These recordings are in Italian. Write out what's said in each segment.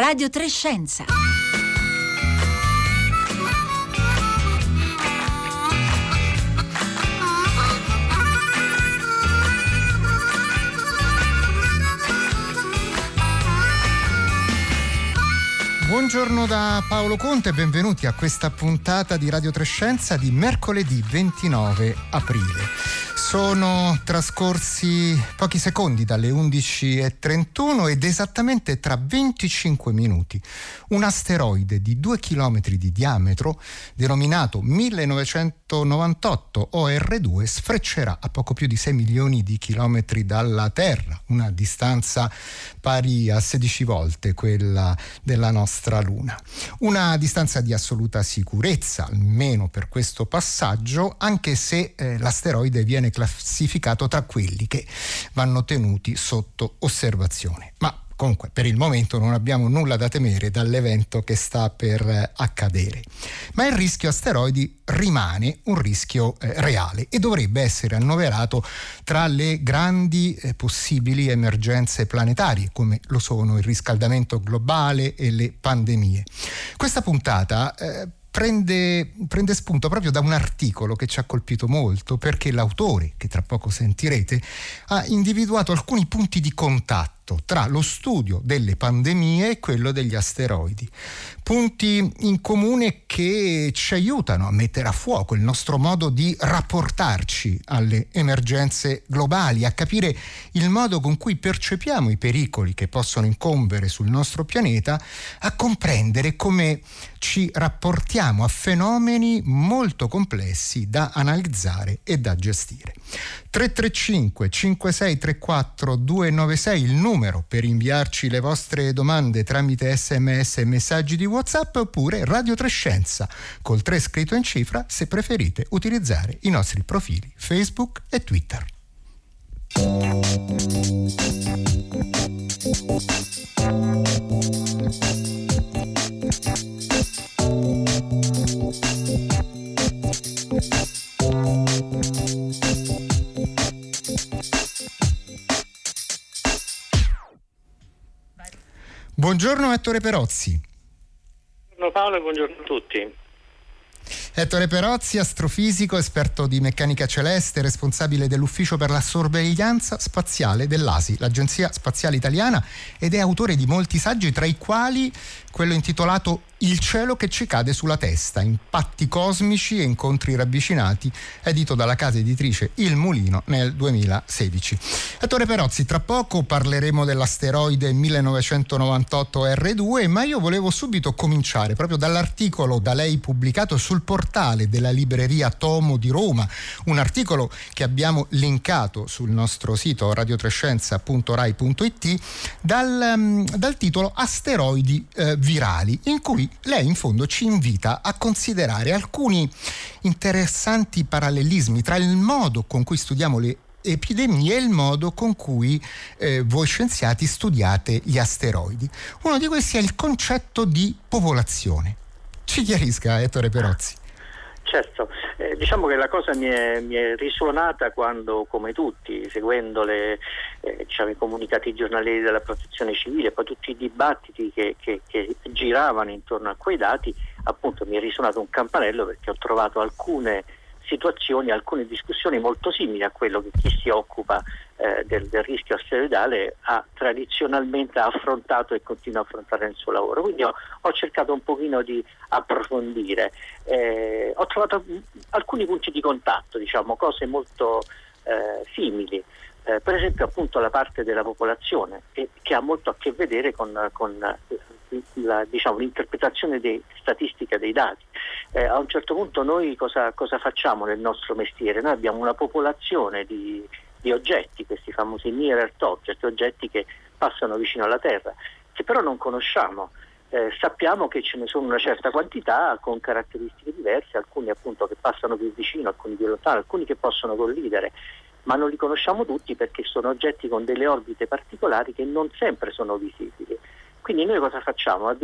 Radio Trescenza. Buongiorno da Paolo Conte e benvenuti a questa puntata di Radio Trescenza di mercoledì 29 aprile. Sono trascorsi pochi secondi dalle 11.31 ed esattamente tra 25 minuti. Un asteroide di 2 km di diametro, denominato 1998 OR2, sfreccerà a poco più di 6 milioni di chilometri dalla Terra, una distanza pari a 16 volte quella della nostra Luna. Una distanza di assoluta sicurezza, almeno per questo passaggio, anche se eh, l'asteroide viene classificato tra quelli che vanno tenuti sotto osservazione. Ma comunque per il momento non abbiamo nulla da temere dall'evento che sta per eh, accadere. Ma il rischio asteroidi rimane un rischio eh, reale e dovrebbe essere annoverato tra le grandi eh, possibili emergenze planetarie, come lo sono il riscaldamento globale e le pandemie. Questa puntata eh, prende, prende, spunto proprio da un articolo che ci ha colpito molto perché l'autore, che tra poco sentirete, ha individuato alcuni punti di contatto tra lo studio delle pandemie e quello degli asteroidi. Punti in comune che ci aiutano a mettere a fuoco il nostro modo di rapportarci alle emergenze globali, a capire il modo con cui percepiamo i pericoli che possono incombere sul nostro pianeta, a comprendere come ci rapportiamo a fenomeni molto complessi da analizzare e da gestire. 335 5634 296 il numero per inviarci le vostre domande tramite sms e messaggi di whatsapp oppure Radio Trescenza col 3 scritto in cifra se preferite utilizzare i nostri profili Facebook e Twitter. Buongiorno Ettore Perozzi. Buongiorno Paolo e buongiorno a tutti. Ettore Perozzi, astrofisico, esperto di meccanica celeste, responsabile dell'ufficio per la sorveglianza spaziale dell'ASI, l'Agenzia Spaziale Italiana, ed è autore di molti saggi, tra i quali quello intitolato il cielo che ci cade sulla testa, impatti cosmici e incontri ravvicinati, edito dalla casa editrice Il Mulino nel 2016. Ettore Perozzi, tra poco parleremo dell'asteroide 1998 R2, ma io volevo subito cominciare proprio dall'articolo da lei pubblicato sul portale della libreria Tomo di Roma, un articolo che abbiamo linkato sul nostro sito radiotrescenza.rai.it dal, mm, dal titolo Asteroidi eh, virali, in cui lei in fondo ci invita a considerare alcuni interessanti parallelismi tra il modo con cui studiamo le epidemie e il modo con cui eh, voi scienziati studiate gli asteroidi. Uno di questi è il concetto di popolazione. Ci chiarisca Ettore Perozzi. Certo, eh, diciamo che la cosa mi è, mi è, risuonata quando, come tutti, seguendo le, eh, diciamo, i comunicati giornalieri della protezione civile, poi tutti i dibattiti che, che, che, giravano intorno a quei dati, appunto mi è risuonato un campanello perché ho trovato alcune situazioni, alcune discussioni molto simili a quello che chi si occupa eh, del, del, rischio asteroidale ha tradizionalmente affrontato e continua a affrontare nel suo lavoro. Quindi ho, ho cercato un pochino di approfondire. Eh, ho trovato alcuni punti di contatto, diciamo, cose molto eh, simili. Eh, per esempio appunto la parte della popolazione che, che ha molto a che vedere con, con la, diciamo, l'interpretazione dei, statistica dei dati. Eh, a un certo punto noi cosa, cosa, facciamo nel nostro mestiere? Noi abbiamo una popolazione di, di oggetti, questi famosi near earth object, oggetti che passano vicino alla Terra, che però non conosciamo. Eh, sappiamo che ce ne sono una certa quantità con caratteristiche diverse, alcuni appunto che passano più vicino, alcuni più lontano, alcuni che possono collidere, ma non li conosciamo tutti perché sono oggetti con delle orbite particolari che non sempre sono visibili. Quindi noi cosa facciamo?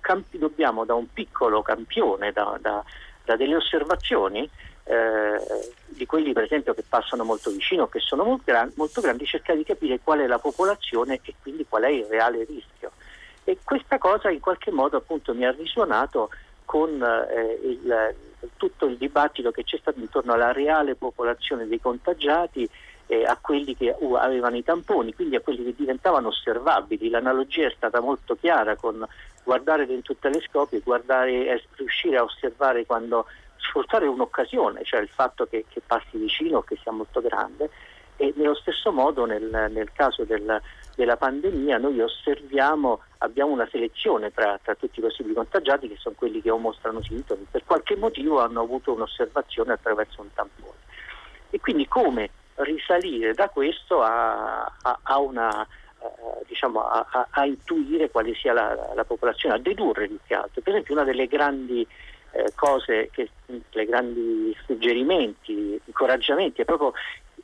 Campi- dobbiamo da un piccolo campione, da, da, da delle osservazioni, eh, di quelli per esempio che passano molto vicino, che sono molto, gran- molto grandi, cercare di capire qual è la popolazione e quindi qual è il reale rischio. E questa cosa in qualche modo appunto mi ha risuonato con eh, il, tutto il dibattito che c'è stato intorno alla reale popolazione dei contagiati a quelli che avevano i tamponi, quindi a quelli che diventavano osservabili. L'analogia è stata molto chiara con guardare dentro il telescopio e eh, riuscire a osservare quando sfruttare un'occasione, cioè il fatto che, che passi vicino, che sia molto grande e nello stesso modo nel, nel caso del, della pandemia noi osserviamo, abbiamo una selezione tra, tra, tutti i possibili contagiati che sono quelli che o mostrano sintomi, per qualche motivo hanno avuto un'osservazione attraverso un tampone. E quindi come risalire da questo a, a, a una, uh, diciamo, a, a, intuire quale sia la, la, popolazione, a dedurre più che altro. Per esempio una delle grandi eh, cose, che, le grandi suggerimenti, incoraggiamenti è proprio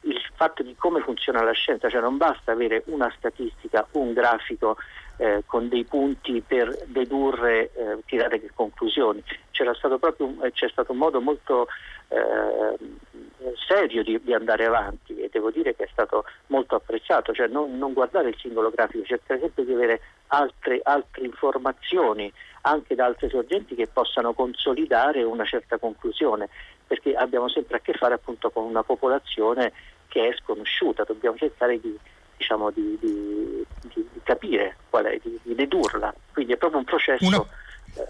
il fatto di come funziona la scienza, cioè non basta avere una statistica, un grafico eh, con dei punti per dedurre, eh, tirare le conclusioni. Stato un, eh, c'è stato un modo molto eh, serio di, di, andare avanti e devo dire che è stato molto apprezzato, cioè non, non guardare il singolo grafico, cercare sempre di avere altre, altre informazioni anche da altre sorgenti che possano consolidare una certa conclusione, perché abbiamo sempre a che fare appunto con una popolazione che è sconosciuta, dobbiamo cercare di, diciamo, di, di, di capire qual è, di, dedurla. Quindi è proprio un processo. Una... Eh,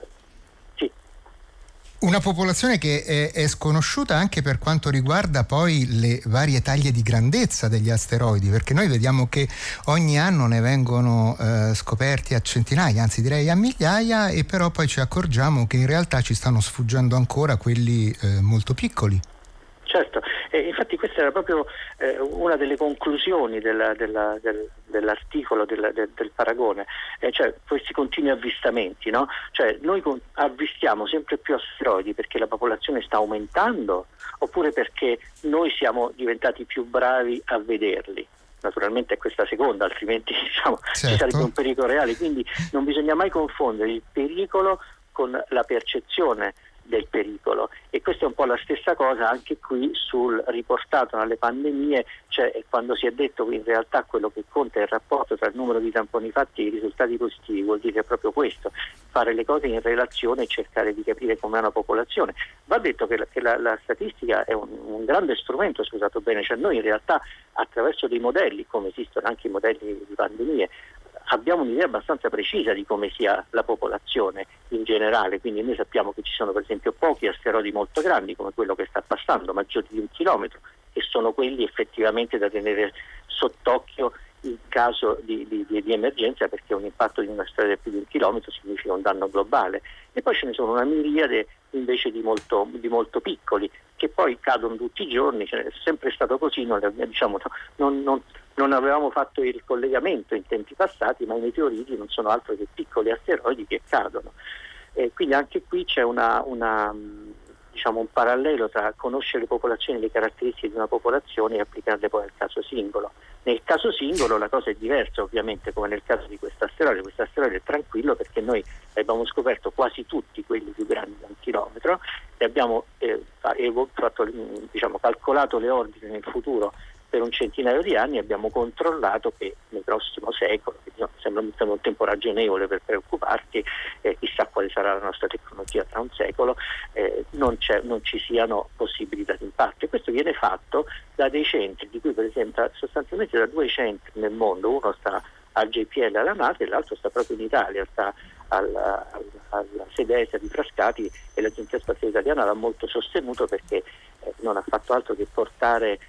una popolazione che è, è, sconosciuta anche per quanto riguarda poi le varie taglie di grandezza degli asteroidi, perché noi vediamo che ogni anno ne vengono eh, scoperti a centinaia, anzi direi a migliaia, e però poi ci accorgiamo che in realtà ci stanno sfuggendo ancora quelli eh, molto piccoli. Certo, e infatti questa era proprio eh, una delle conclusioni della, della, del, dell'articolo del, del, del paragone, eh, cioè questi continui avvistamenti. No? Cioè, noi con, avvistiamo sempre più asteroidi perché la popolazione sta aumentando oppure perché noi siamo diventati più bravi a vederli naturalmente è questa seconda, altrimenti diciamo, certo. ci sarebbe un pericolo reale, quindi non bisogna mai confondere il pericolo con la percezione del pericolo e questa è un po' la stessa cosa anche qui sul riportato alle pandemie, cioè quando si è detto che in realtà quello che conta è il rapporto tra il numero di tamponi fatti e i risultati positivi, vuol dire proprio questo, fare le cose in relazione e cercare di capire com'è una popolazione. Va detto che la, che la, la statistica è un, un, grande strumento, se bene, cioè noi in realtà attraverso dei modelli, come esistono anche i modelli di pandemie, abbiamo un'idea abbastanza precisa di come sia la popolazione in generale, quindi noi sappiamo che ci sono per esempio pochi asteroidi molto grandi come quello che sta passando, maggiori di un chilometro, e sono quelli effettivamente da tenere sott'occhio in caso di, di, di, emergenza perché un impatto di una strada di più di un chilometro significa un danno globale. E poi ce ne sono una miriade invece di molto, di molto piccoli che poi cadono tutti i giorni, cioè, è sempre stato così, non, diciamo, non, non, non, avevamo fatto il collegamento in tempi passati, ma i meteoriti non sono altro che piccoli asteroidi che cadono. E quindi anche qui c'è una, una diciamo, un parallelo tra conoscere le popolazioni e le caratteristiche di una popolazione e applicarle poi al caso singolo. Nel caso singolo la cosa è diversa ovviamente come nel caso di questo asteroide, questo asteroide è tranquillo perché noi abbiamo scoperto quasi tutti quelli più grandi da un chilometro e abbiamo eh, fatto, diciamo, calcolato le ordini nel futuro per un centinaio di anni abbiamo controllato che nel prossimo secolo, che sembra un tempo ragionevole per preoccuparti, eh, chissà quale sarà la nostra tecnologia tra un secolo, eh, non, non, ci siano possibilità di impatto. E questo viene fatto da dei centri, di cui per esempio sostanzialmente da due centri nel mondo, uno sta al JPL alla NATO e l'altro sta proprio in Italia, sta alla, alla Sedesa di Frascati e l'Agenzia Spaziale Italiana l'ha molto sostenuto perché eh, non ha fatto altro che portare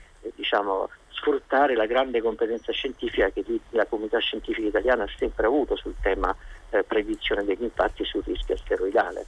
diciamo, sfruttare la grande competenza scientifica che la comunità scientifica italiana ha sempre avuto sul tema eh, predizione degli impatti sul rischio asteroidale.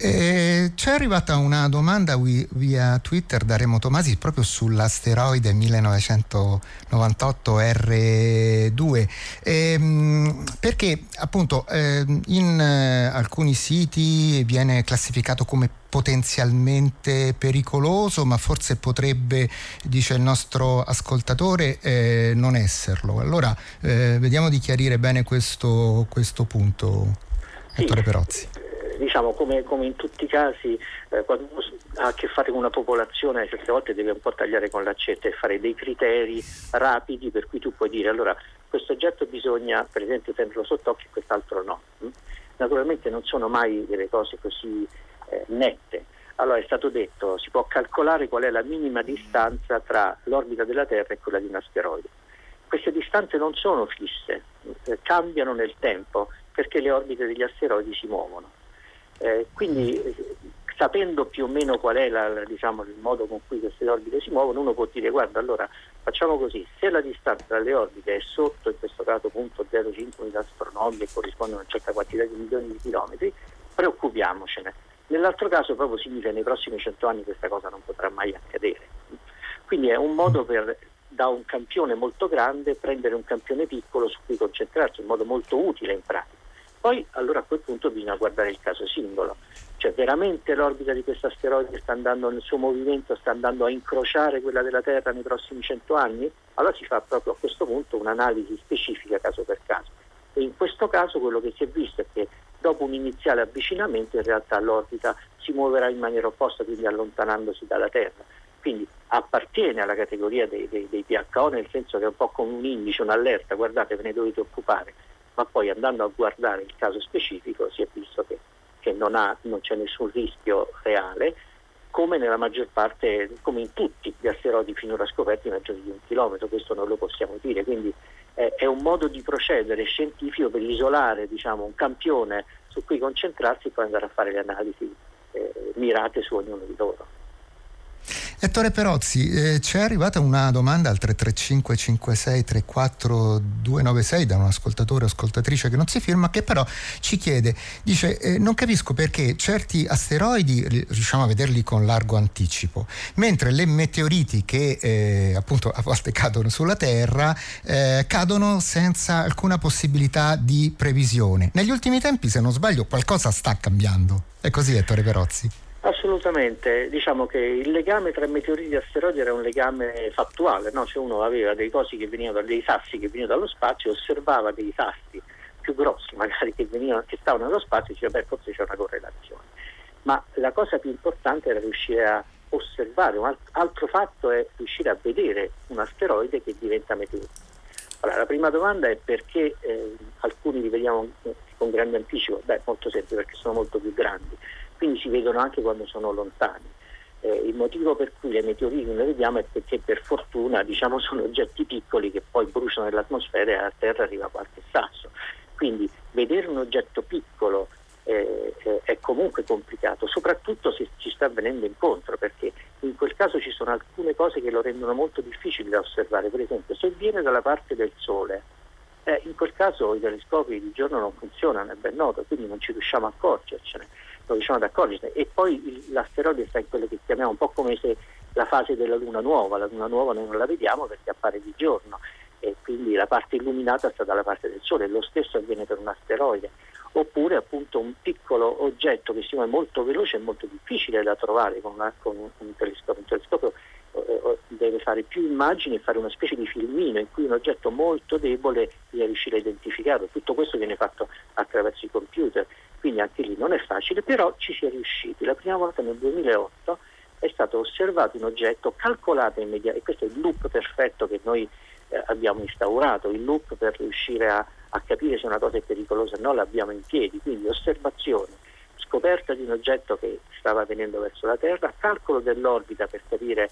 Eh, c'è arrivata una domanda via Twitter da Remo Tomasi proprio sull'asteroide 1998 R2 eh, perché appunto eh, in eh, alcuni siti viene classificato come potenzialmente pericoloso ma forse potrebbe dice il nostro ascoltatore eh, non esserlo. Allora eh, vediamo di chiarire bene questo, questo punto sì. Ettore Perozzi diciamo come, come, in tutti i casi eh, quando ha a che fare con una popolazione certe volte deve un po' tagliare con l'accetta e fare dei criteri rapidi per cui tu puoi dire allora questo oggetto bisogna per esempio tenerlo sott'occhio e quest'altro no. Mm? Naturalmente non sono mai delle cose così eh, nette. Allora è stato detto, si può calcolare qual è la minima distanza tra l'orbita della Terra e quella di un asteroide. Queste distanze non sono fisse, eh, cambiano nel tempo perché le orbite degli asteroidi si muovono. Eh, quindi sapendo più o meno qual è la, diciamo, il modo con cui queste orbite si muovono, uno può dire guarda allora facciamo così, se la distanza tra le orbite è sotto in questo caso punto 0,5 unità astronomiche e corrisponde a una certa quantità di milioni di chilometri, preoccupiamocene. Nell'altro caso proprio significa che nei prossimi cento anni questa cosa non potrà mai accadere. Quindi è un modo per da un campione molto grande prendere un campione piccolo su cui concentrarsi in modo molto utile in pratica. Poi allora a quel punto bisogna guardare il caso singolo, cioè veramente l'orbita di questo asteroide sta andando nel suo movimento, sta andando a incrociare quella della Terra nei prossimi cento anni? Allora si fa proprio a questo punto un'analisi specifica caso per caso. E in questo caso quello che si è visto è che dopo un iniziale avvicinamento in realtà l'orbita si muoverà in maniera opposta, quindi allontanandosi dalla Terra. Quindi appartiene alla categoria dei, dei, dei PHO nel senso che è un po' come un indice, un'allerta, guardate ve ne dovete occupare ma poi andando a guardare il caso specifico si è visto che, che non, ha, non, c'è nessun rischio reale, come nella maggior parte, come in tutti gli asteroidi finora scoperti maggiori di un chilometro, questo non lo possiamo dire, quindi eh, è un modo di procedere scientifico per isolare diciamo, un campione su cui concentrarsi e poi andare a fare le analisi eh, mirate su ognuno di loro. Ettore Perozzi, eh, ci è arrivata una domanda al 335 56 34 296 da un ascoltatore o ascoltatrice che non si firma, che però ci chiede, dice eh, non capisco perché certi asteroidi riusciamo a vederli con largo anticipo, mentre le meteoriti che eh, appunto a volte cadono sulla Terra eh, cadono senza alcuna possibilità di previsione. Negli ultimi tempi, se non sbaglio, qualcosa sta cambiando. È così, Ettore Perozzi? Assolutamente, diciamo che il legame tra meteoriti e asteroidi era un legame fattuale, no? cioè uno aveva dei venivano, dei sassi che venivano dallo spazio, osservava dei sassi più grossi magari che, venivano, che stavano nello spazio e diceva beh forse c'è una correlazione. Ma la cosa più importante era riuscire a osservare, un altro fatto è riuscire a vedere un asteroide che diventa meteorite. Allora, la prima domanda è perché eh, alcuni li vediamo con grande anticipo? Beh, molto semplice, perché sono molto più grandi quindi si vedono anche quando sono lontani. Eh, il motivo per cui le meteoriti non le vediamo è perché per fortuna diciamo, sono oggetti piccoli che poi bruciano nell'atmosfera e a terra arriva qualche sasso. Quindi vedere un oggetto piccolo eh, eh, è comunque complicato, soprattutto se ci sta venendo incontro, perché in quel caso ci sono alcune cose che lo rendono molto difficile da osservare. Per esempio, se viene dalla parte del Sole, eh, in quel caso i telescopi di giorno non funzionano, è ben noto, quindi non ci riusciamo a accorgercene riusciamo ad accorgersi. E poi l'asteroide sta in quello che chiamiamo un po' come se la fase della luna nuova, la luna nuova noi non la vediamo perché appare di giorno e quindi la parte illuminata sta dalla parte del Sole, lo stesso avviene per un asteroide, oppure appunto un piccolo oggetto che si muove molto veloce e molto difficile da trovare con, una, con un telescopio. Un telescopio eh, eh, deve fare più immagini e fare una specie di filmino in cui un oggetto molto debole deve riuscire a identificarlo. Tutto questo viene fatto attraverso i computer quindi anche lì non è facile, però ci si è riusciti. La prima volta nel 2008 è stato osservato un oggetto calcolato immediatamente, e questo è il loop perfetto che noi eh, abbiamo instaurato, il loop per riuscire a, a, capire se una cosa è pericolosa o no l'abbiamo in piedi, quindi osservazione, scoperta di un oggetto che stava venendo verso la Terra, calcolo dell'orbita per capire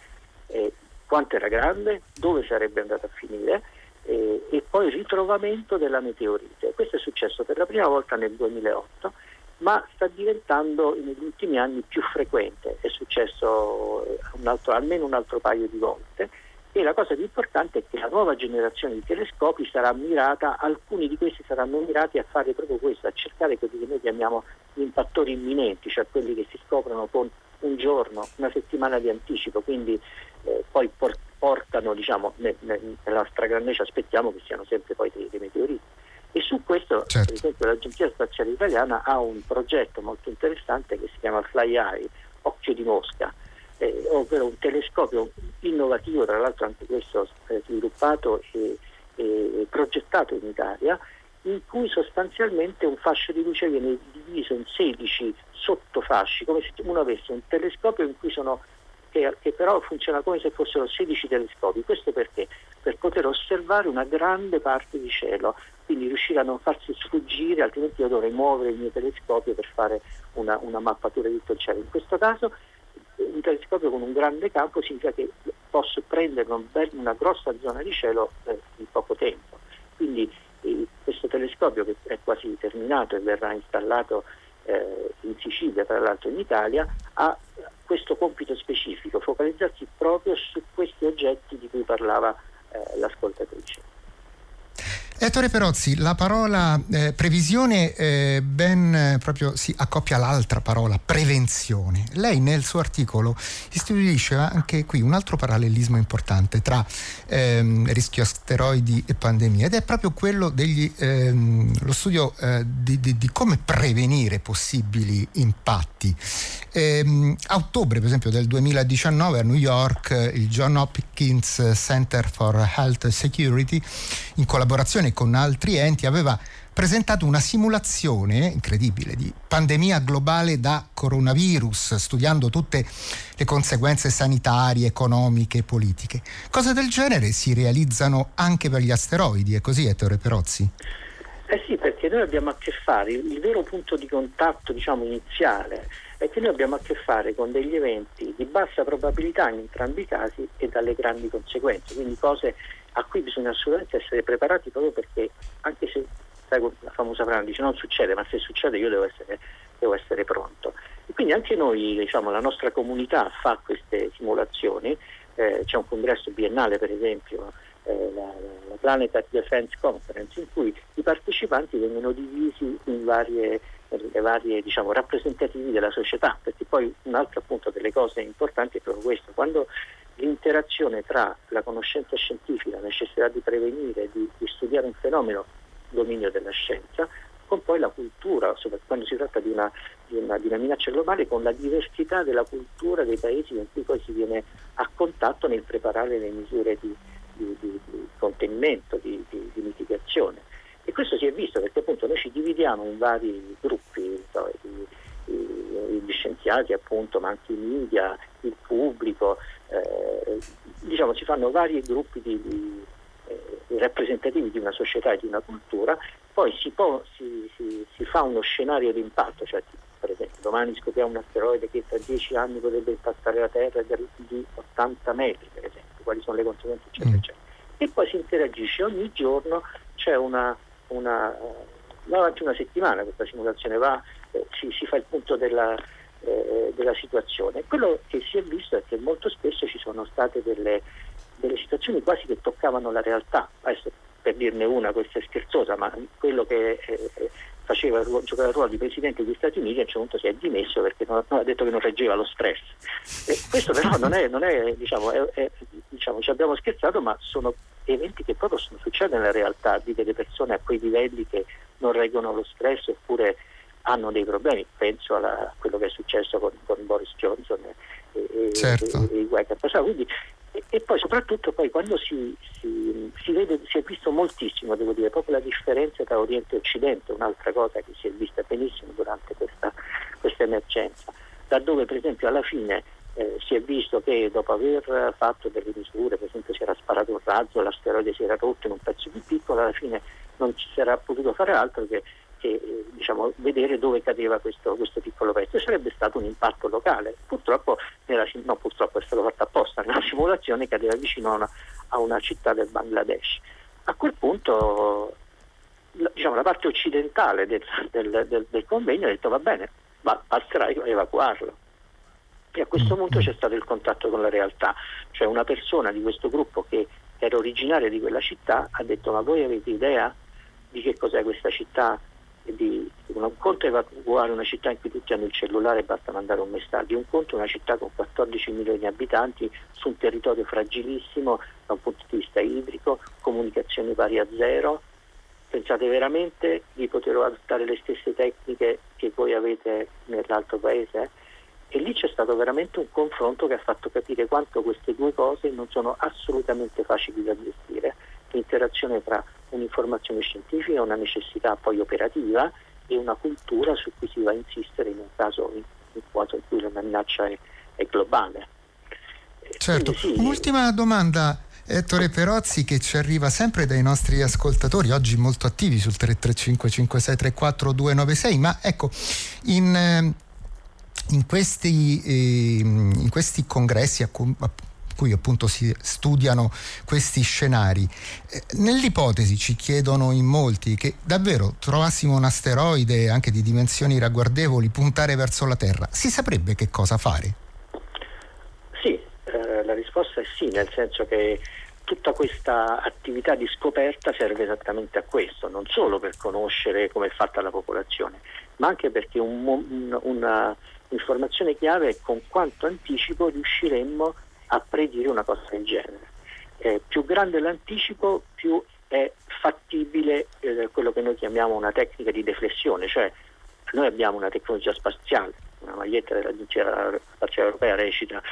eh, quanto era grande, dove sarebbe andato a finire eh, e poi ritrovamento della meteorite. Questo è successo per la prima volta nel 2008, ma sta diventando negli ultimi anni più frequente, è successo eh, un altro, almeno un altro paio di volte. E la cosa più importante è che la nuova generazione di telescopi sarà mirata, alcuni di questi saranno mirati a fare proprio questo, a cercare quelli che noi chiamiamo gli impattori imminenti, cioè quelli che si scoprono con un giorno, una settimana di anticipo, quindi eh, poi por- portano, diciamo, ne- ne- nella stragrande ci aspettiamo che siano sempre poi dei, dei meteoriti. E su questo, certo. per esempio, l'Agenzia Spaziale Italiana ha un progetto molto interessante che si chiama Fly Eye, Occhio di Mosca, eh, ovvero un telescopio innovativo, tra l'altro anche questo eh, sviluppato e, e progettato in Italia, in cui sostanzialmente un fascio di luce viene diviso in 16 sottofasci, come se uno avesse un telescopio in cui sono che, però funziona come se fossero 16 telescopi. Questo perché? per poter osservare una grande parte di cielo, quindi riuscire a non farsi sfuggire, altrimenti io dovrei muovere il mio telescopio per fare una, una mappatura di tutto il cielo. In questo caso un telescopio con un grande campo significa che posso prendere una grossa zona di cielo eh, in poco tempo. Quindi eh, questo telescopio che è quasi terminato e verrà installato eh, in Sicilia, tra l'altro in Italia, ha questo compito specifico, focalizzarsi proprio su questi oggetti di cui parlava eh, l'ascoltatrice. Ettore Perozzi, la parola eh, previsione eh, ben eh, proprio si accoppia all'altra parola, prevenzione. Lei nel suo articolo istituisce anche qui un altro parallelismo importante tra ehm, rischio asteroidi e pandemia ed è proprio quello dello ehm, studio eh, di, di, di, come prevenire possibili impatti. Ehm, a ottobre, per esempio, del 2019 a New York il John Hopkins Center for Health Security in collaborazione collaborazione con altri enti aveva presentato una simulazione incredibile di pandemia globale da coronavirus, studiando tutte le conseguenze sanitarie, economiche e politiche. Cose del genere si realizzano anche per gli asteroidi, è così Ettore Perozzi? Eh sì, perché noi abbiamo a che fare, il vero punto di contatto diciamo, iniziale è che noi abbiamo a che fare con degli eventi di bassa probabilità in entrambi i casi e dalle grandi conseguenze, quindi cose a cui bisogna assolutamente essere preparati proprio perché anche se la famosa frase dice non succede, ma se succede io devo essere, devo essere pronto. E quindi anche noi, diciamo, la nostra comunità fa queste simulazioni, eh, c'è un congresso biennale per esempio, eh, la, la Planet Defense Conference, in cui i partecipanti vengono divisi in varie le varie diciamo, rappresentativi della società, perché poi un'altra appunto delle cose importanti è proprio questo, quando l'interazione tra la conoscenza scientifica, la necessità di prevenire, di, di studiare un fenomeno, dominio della scienza, con poi la cultura, quando si tratta di una, di, una, di una, minaccia globale, con la diversità della cultura dei paesi con cui poi si viene a contatto nel preparare le misure di, di contenimento, di, mitigazione. E questo si è visto perché appunto noi ci dividiamo in vari gruppi, so, i, i, gli scienziati appunto, ma anche i media, il pubblico, eh, diciamo, si fanno vari gruppi di, di eh, rappresentativi di una società e di una cultura, poi si, può, si, si, si fa uno scenario di impatto, cioè per esempio domani scopriamo un asteroide che tra dieci anni potrebbe impattare la Terra di 80 metri, per esempio, quali sono le conseguenze, eccetera, mm. eccetera. E poi si interagisce ogni giorno, c'è una, una va avanti una settimana questa simulazione, va, eh, si, si, fa il punto della, eh, della situazione. Quello che si è visto è che molto spesso ci sono state delle, delle situazioni quasi che toccavano la realtà. Adesso, per dirne una, questa è scherzosa, ma quello che eh, eh faceva, giocava il ruolo di Presidente degli Stati Uniti a un certo punto si è dimesso perché non, non ha detto che non reggeva lo stress. E questo però non è, non è diciamo, è, è, diciamo, ci abbiamo scherzato, ma sono eventi che poi possono succedere nella realtà di delle persone a quei livelli che non reggono lo stress oppure hanno dei problemi. Penso alla, a quello che è successo con, con Boris Johnson e, certo. e, e i guai che ha passato. Quindi e, e, poi soprattutto poi quando si, si, si, vede, si è visto moltissimo, devo dire, proprio la differenza tra Oriente e Occidente, un'altra cosa che si è vista benissimo durante questa, questa emergenza, laddove per esempio alla fine eh, si è visto che dopo aver fatto delle misure, per esempio si era sparato un razzo, l'asteroide si era rotto in un pezzo più piccolo, alla fine non ci era potuto fare altro che e diciamo, vedere dove cadeva questo, questo, piccolo pezzo. Sarebbe stato un impatto locale. Purtroppo, nella, no, purtroppo è stato fatto apposta, nella simulazione cadeva vicino a una, a una città del Bangladesh. A quel punto diciamo, la parte occidentale del, del, del, del, convegno ha detto va bene, basterà evacuarlo. E a questo punto c'è stato il contatto con la realtà, cioè una persona di questo gruppo che era originaria di quella città ha detto ma voi avete idea di che cos'è questa città? di un conto è evacuare una città in cui tutti hanno il cellulare e basta mandare un messaggio, un conto è una città con 14 milioni di abitanti su un territorio fragilissimo da un punto di vista idrico, comunicazioni pari a zero. Pensate veramente di poter adottare le stesse tecniche che voi avete nell'altro paese? E lì c'è stato veramente un confronto che ha fatto capire quanto queste due cose non sono assolutamente facili da gestire. L'interazione tra un'informazione scientifica, una necessità poi operativa e una cultura su cui si va a insistere in un caso in, in, in cui la minaccia è, è globale. Certo, sì, un'ultima domanda Ettore Perozzi che ci arriva sempre dai nostri ascoltatori, oggi molto attivi sul 335 5634 296, ma ecco, in, eh, in, questi, eh, in questi, congressi a cui appunto si studiano questi scenari. Eh, nell'ipotesi ci chiedono in molti che davvero trovassimo un asteroide anche di dimensioni ragguardevoli puntare verso la Terra, si saprebbe che cosa fare? la risposta è sì, nel senso che tutta questa attività di scoperta serve esattamente a questo, non solo per conoscere come è fatta la popolazione, ma anche perché un, un, una informazione chiave è con quanto anticipo riusciremmo a predire una cosa del genere. Eh, più grande l'anticipo, più è fattibile eh, quello che noi chiamiamo una tecnica di deflessione, cioè noi abbiamo una tecnologia spaziale una maglietta dell'Agenzia Spaziale Europea recita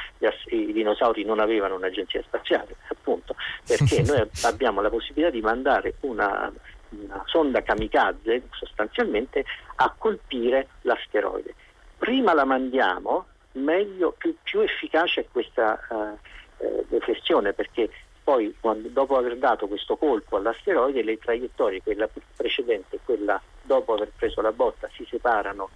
i dinosauri non avevano un'agenzia spaziale, appunto, perché noi abbiamo la possibilità di mandare una, una sonda kamikaze sostanzialmente a colpire l'asteroide. Prima la mandiamo, meglio, più, più efficace è questa uh, uh, deflessione perché poi quando, dopo aver dato questo colpo all'asteroide le traiettorie, quella precedente e quella dopo aver preso la botta, si separano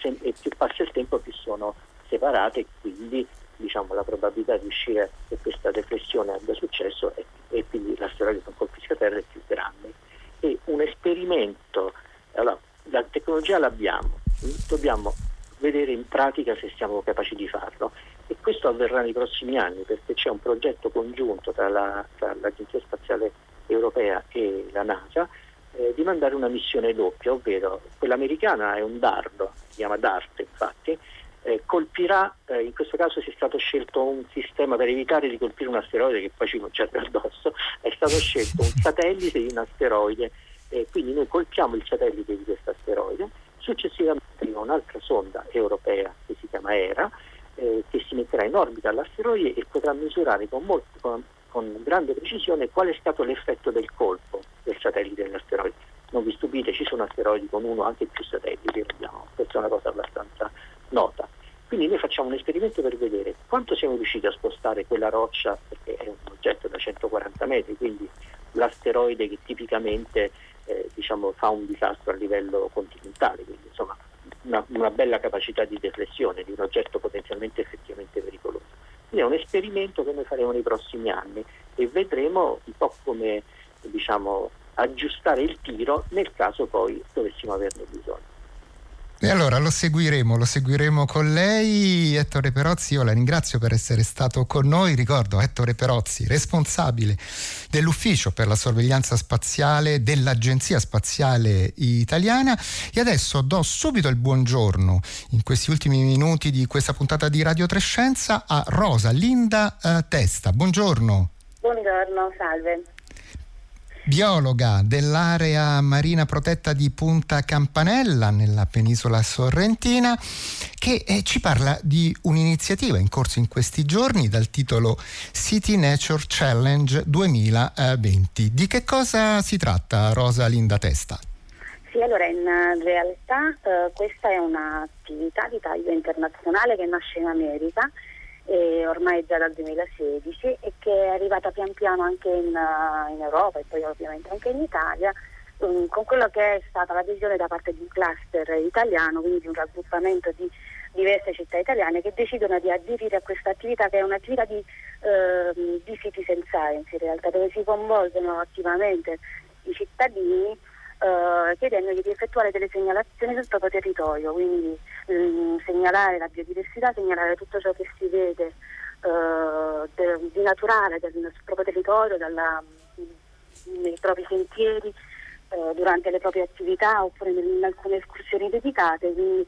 e più passa il tempo più sono separate e quindi diciamo, la probabilità di uscire che questa deflessione abbia successo e, e quindi l'asteroide non colpisca terra è più grande. E un esperimento, allora, la tecnologia l'abbiamo, dobbiamo vedere in pratica se siamo capaci di farlo. E questo avverrà nei prossimi anni perché c'è un progetto congiunto tra, la, tra l'Agenzia Spaziale Europea e la NASA eh, di mandare una missione doppia, ovvero quella americana è un dardo, si chiama DART infatti, eh, colpirà, eh, in questo caso si è stato scelto un sistema per evitare di colpire un asteroide che poi ci concerne addosso, è stato scelto un satellite di un asteroide, quindi noi colpiamo il satellite di questo asteroide, successivamente arriva un'altra sonda europea che si chiama ERA, eh, che si metterà in orbita all'asteroide e potrà misurare con, molto, con, con grande precisione qual è stato l'effetto del colpo del satellite dell'asteroide. Non vi stupite, ci sono asteroidi con uno anche più satelliti, questa è una cosa abbastanza nota. Quindi noi facciamo un esperimento per vedere quanto siamo riusciti a spostare quella roccia, perché è un oggetto da 140 metri, quindi l'asteroide che tipicamente eh, diciamo, fa un disastro a livello una, una bella capacità di deflessione di un oggetto potenzialmente effettivamente pericoloso. Quindi è un esperimento che noi faremo nei prossimi anni e vedremo un po' come diciamo, aggiustare il tiro nel caso poi dovessimo averne bisogno. E allora lo seguiremo, lo seguiremo con lei. Ettore Perozzi, io la ringrazio per essere stato con noi. Ricordo Ettore Perozzi, responsabile dell'ufficio per la sorveglianza spaziale dell'Agenzia Spaziale Italiana. E adesso do subito il buongiorno in questi ultimi minuti di questa puntata di Radio Trescenza a Rosa Linda eh, Testa. Buongiorno. Buongiorno, salve biologa dell'area marina protetta di Punta Campanella nella penisola sorrentina che eh, ci parla di un'iniziativa in corso in questi giorni dal titolo City Nature Challenge 2020. Di che cosa si tratta Rosa Linda Testa? Sì, allora in realtà eh, questa è un'attività di taglio internazionale che nasce in America ormai già dal 2016 e che è arrivata pian piano anche in, uh, in Europa e poi ovviamente anche in Italia um, con quello che è stata l'adesione da parte di un cluster italiano, quindi di un raggruppamento di diverse città italiane che decidono di aderire a questa attività che è un'attività di, uh, di citizen science in realtà dove si coinvolgono attivamente i cittadini uh, chiedendogli di effettuare delle segnalazioni sul proprio territorio, quindi um, segnalare la biodiversità, segnalare tutto ciò che si vede uh, de, di naturale del, sul proprio territorio, dalla, nei propri sentieri, uh, durante le proprie attività oppure in, alcune escursioni dedicate. Quindi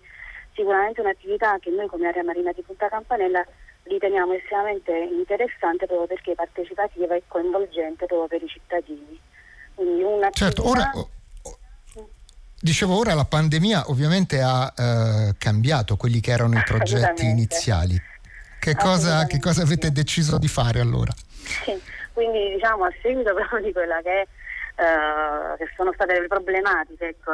sicuramente un'attività che noi come area marina di Punta Campanella riteniamo estremamente interessante proprio perché partecipativa e coinvolgente proprio per i cittadini. Quindi certo, ora, Dicevo ora la pandemia ovviamente ha eh, cambiato quelli che erano i progetti iniziali. Che cosa, che cosa, avete deciso di fare allora? Sì, quindi diciamo a seguito proprio di quella che, eh, che sono state le problematiche, ecco,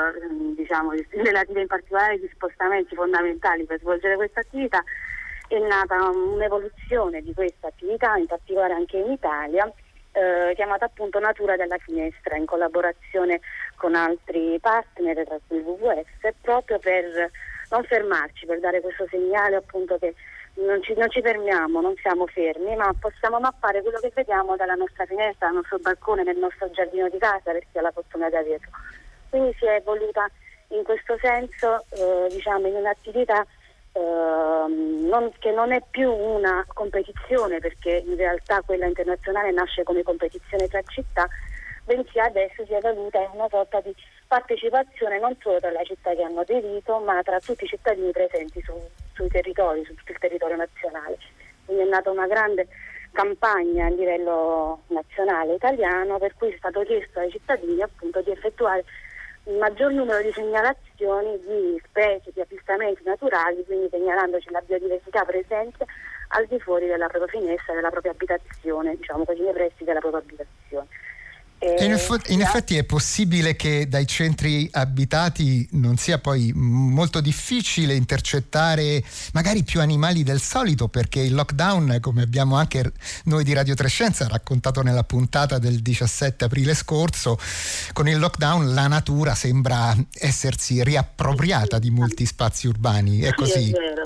diciamo, relative in particolare agli spostamenti fondamentali per svolgere questa attività, è nata un'evoluzione di questa attività, in particolare anche in Italia, eh, chiamata appunto Natura della Finestra in collaborazione con altri partner tra cui WWF proprio per non fermarci, per dare questo segnale appunto che non ci, non ci, fermiamo, non siamo fermi, ma possiamo mappare quello che vediamo dalla nostra finestra, dal nostro balcone, nel nostro giardino di casa, per chi ha la fortuna da dietro. Quindi si è voluta in questo senso, eh, diciamo, in un'attività eh, non, che non è più una competizione, perché in realtà quella internazionale nasce come competizione tra città, bensì adesso si è voluta in una sorta di partecipazione non solo tra le città che hanno aderito, ma tra tutti i cittadini presenti su, sui territori, su tutto il territorio nazionale. Quindi è nata una grande campagna a livello nazionale italiano per cui è stato chiesto ai cittadini appunto di effettuare il maggior numero di segnalazioni di specie, di avvistamenti naturali, quindi segnalandoci la biodiversità presente al di fuori della propria finestra, della propria abitazione, diciamo così, nei pressi della propria abitazione. In, effetti, in, effetti è possibile che dai centri abitati non sia poi molto difficile intercettare magari più animali del solito perché il lockdown, come abbiamo anche noi di Radio Trescenza raccontato nella puntata del 17 aprile scorso, con il lockdown la natura sembra essersi riappropriata di molti spazi urbani. È così? Sì, è vero,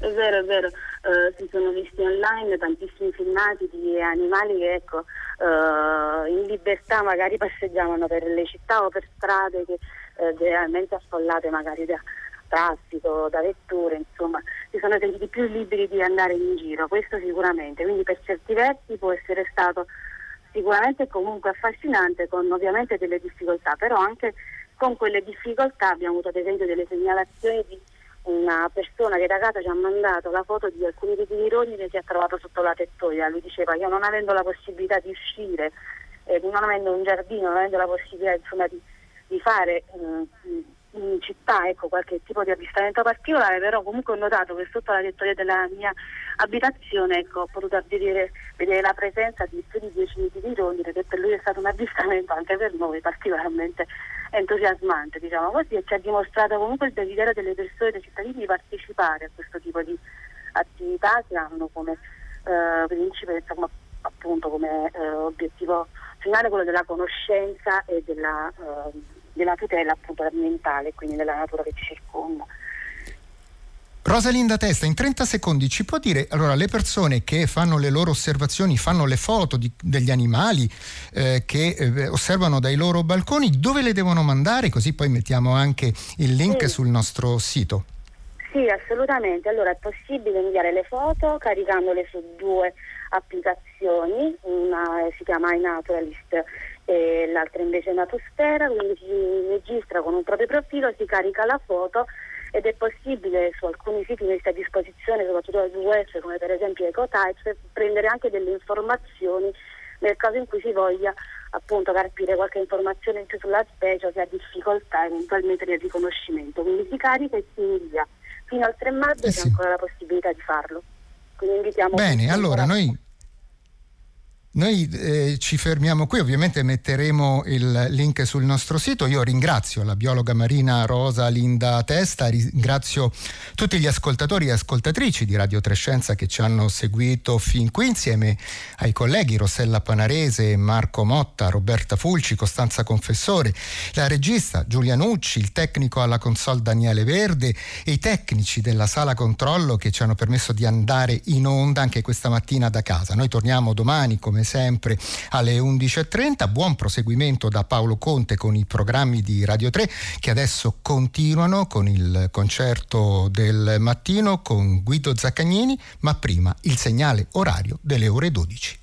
è vero, è vero. Uh, si sono visti online tantissimi filmati di animali che ecco uh, in libertà magari passeggiavano per le città o per strade che uh, generalmente affollate magari da traffico, da vetture, insomma, si sono sentiti più liberi di andare in giro, questo sicuramente, quindi per certi versi può essere stato sicuramente comunque affascinante con ovviamente delle difficoltà, però anche con quelle difficoltà abbiamo avuto ad esempio delle segnalazioni di una persona che da casa ci ha mandato la foto di alcuni di rogni che si è trovato sotto la tettoia. Lui diceva io non avendo la possibilità di uscire, eh, non avendo un giardino, non avendo la possibilità insomma, di, di, fare eh, in città ecco, qualche tipo di avvistamento particolare, però comunque ho notato che sotto la tettoia della mia abitazione ecco, ho potuto vedere, vedere, la presenza di più di 10 tipi di rogni perché per lui è stato un avvistamento anche per noi particolarmente entusiasmante, diciamo così, e ci ha dimostrato comunque il desiderio delle persone, dei cittadini di partecipare a questo tipo di attività che hanno come eh, principe, insomma, appunto come eh, obiettivo finale quello della conoscenza e della, eh, della tutela appunto ambientale, quindi della natura che ci circonda. Rosalinda Testa, in 30 secondi ci può dire, allora le persone che fanno le loro osservazioni, fanno le foto di, degli animali eh, che eh, osservano dai loro balconi, dove le devono mandare? Così poi mettiamo anche il link sì. sul nostro sito. Sì, assolutamente. Allora è possibile inviare le foto caricandole su due applicazioni, una si chiama iNaturalist e l'altra invece Natosfera, quindi si registra con un proprio profilo, si carica la foto ed è possibile su alcuni siti messi a disposizione, soprattutto dal WS, come per esempio EcoTypes, prendere anche delle informazioni nel caso in cui si voglia appunto carpire qualche informazione sulla specie o che ha difficoltà eventualmente nel riconoscimento. Quindi si carica e si invia. Fino al 3 maggio eh sì. c'è ancora la possibilità di farlo. Quindi invitiamo Bene, allora noi noi eh, ci fermiamo qui, ovviamente metteremo il link sul nostro sito. Io ringrazio la biologa marina Rosa Linda Testa, ringrazio tutti gli ascoltatori e ascoltatrici di Radio Trescenza che ci hanno seguito fin qui insieme ai colleghi Rossella Panarese, Marco Motta, Roberta Fulci, Costanza Confessore, la regista Giulia Nucci, il tecnico alla console Daniele Verde e i tecnici della sala controllo che ci hanno permesso di andare in onda anche questa mattina da casa. Noi torniamo domani come come sempre alle 11.30. Buon proseguimento da Paolo Conte con i programmi di Radio 3 che adesso continuano con il concerto del mattino con Guido Zaccagnini, ma prima il segnale orario delle ore 12.